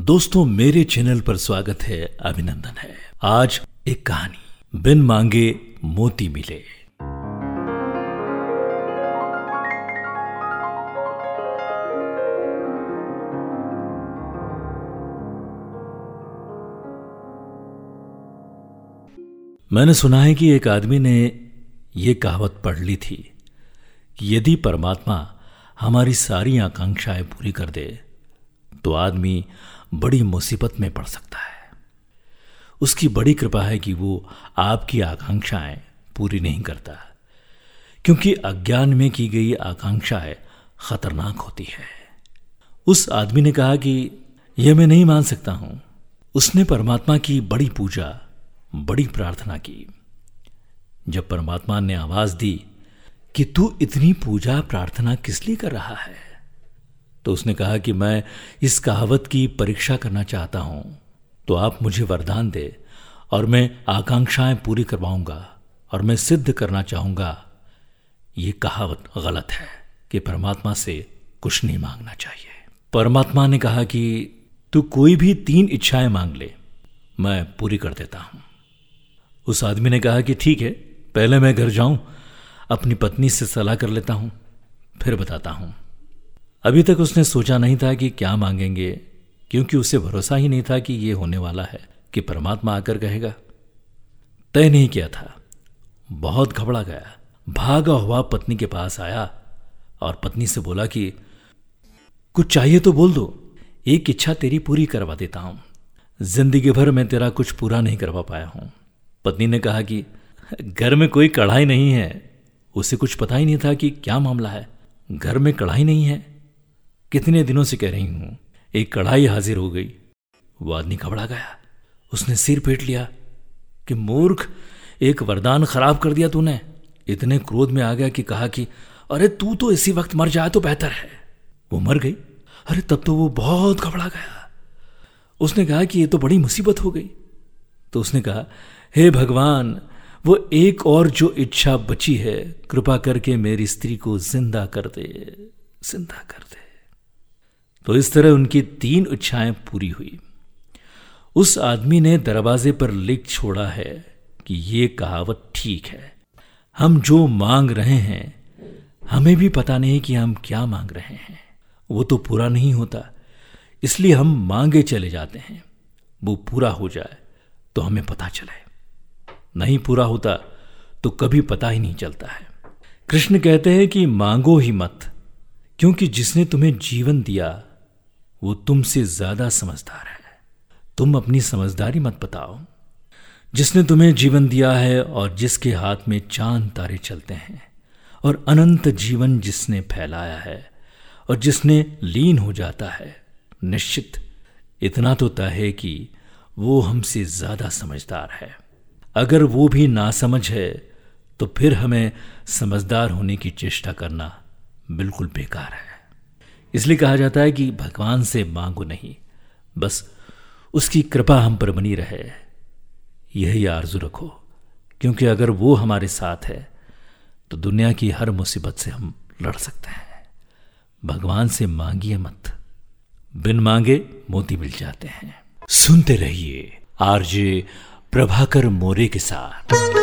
दोस्तों, मेरे चैनल पर स्वागत है, अभिनंदन है। आज एक कहानी, बिन मांगे मोती मिले। मैंने सुना है कि एक आदमी ने यह कहावत पढ़ ली थी कि यदि परमात्मा हमारी सारी आकांक्षाएँ पूरी कर दे तो आदमी बड़ी मुसीबत में पड़ सकता है। उसकी बड़ी कृपा है कि वो आपकी आकांक्षाएँ पूरी नहीं करता, क्योंकि अज्ञान में की गई आकांक्षाएँ खतरनाक होती है। उस आदमी ने कहा कि, यह मैं नहीं मान सकता हूँ। उसने परमात्मा की बड़ी पूजा, बड़ी प्रार्थना की। जब परमात्मा ने आवाज़ दी कि, तू इतनी पूजा प्रार्थना किस लिए कर रहा है? तो उसने कहा कि मैं इस कहावत की परीक्षा करना चाहता हूँ। तो आप मुझे वरदान दे और मैं आकांक्षाएँ पूरी करवाऊँगा और मैं सिद्ध करना चाहूँगा। ये कहावत गलत है कि परमात्मा से कुछ नहीं मांगना चाहिए। परमात्मा ने कहा कि तू कोई भी तीन इच्छाएँ मांग ले, मैं पूरी कर देता हूँ। उस आदमी ने कहा कि ठीक है, पहले मैं घर जाऊँ, अपनी पत्नी से सलाह कर लेता हूँ, फिर बताता हूँ। अभी तक उसने सोचा नहीं था कि क्या मांगेंगे, क्योंकि उसे भरोसा ही नहीं था कि यह होने वाला है, कि परमात्मा आकर कहेगा। तय नहीं किया था। बहुत घबरा गया। भागा हुआ पत्नी के पास आया और पत्नी से बोला कि, कुछ चाहिए तो बोल दो। एक इच्छा तेरी पूरी करवा देता हूँ। ज़िंदगी भर मैं तेरा कुछ पूरा नहीं करवा पाया हूँ। पत्नी ने कहा कि, घर में कोई कढ़ाई नहीं है। उसे कुछ पता ही नहीं था कि क्या मामला है। घर में कढ़ाई नहीं है। कितने दिनों से कह रही हूँ, एक कढ़ाई हाजिर हो गई। वो आदमी घबरा गया। उसने सिर पेट लिया कि मूर्ख, एक वरदान खराब कर दिया तूने। इतने क्रोध में आ गया कि कहा कि, अरे, तू तो इसी वक्त मर जाए तो बेहतर है। वो मर गई। अरे, तब तो वो बहुत घबरा गया। उसने कहा कि ये तो बड़ी मुसीबत हो गई। तो उसने कहा, हे भगवान, वो एक और जो इच्छा बची है, कृपा करके मेरी स्त्री को ज़िंदा कर दे, ज़िंदा कर दे। तो इस तरह उनकी तीन इच्छाएँ पूरी हुई। उस आदमी ने दरवाजे पर लिख छोड़ा है कि ये कहावत ठीक है। हम जो मांग रहे हैं, हमें भी पता नहीं कि हम क्या मांग रहे हैं। वो तो पूरा नहीं होता, इसलिए हम मांगे चले जाते हैं। वो पूरा हो जाए तो हमें पता चले। नहीं पूरा होता तो कभी पता ही नहीं चलता है। कृष्ण कहते हैं कि मांगो ही मत, क्योंकि जिसने तुम्हें जीवन दिया वो तुमसे ज़्यादा समझदार है। तुम अपनी समझदारी मत बताओ। जिसने तुम्हें जीवन दिया है और जिसके हाथ में चाँद तारे चलते हैं, और अनंत जीवन जिसने फैलाया है, और जिसने लीन हो जाता है, निश्चित। इतना तो तय है कि वो हमसे ज़्यादा समझदार है। अगर वो भी नासमझ है तो फिर हमें समझदार होने की चेष्टा करना बिल्कुल बेकार है। इसलिए कहा जाता है कि भगवान से मांगो नहीं, बस उसकी कृपा हम पर बनी रहे। यही आरज़ू रखो, क्योंकि अगर वो हमारे साथ है तो दुनिया की हर मुसीबत से हम लड़ सकते हैं। भगवान से मांगिए मत। बिन मांगे मोती मिल जाते हैं। सुनते रहिए आरजे प्रभाकर मोरे के साथ।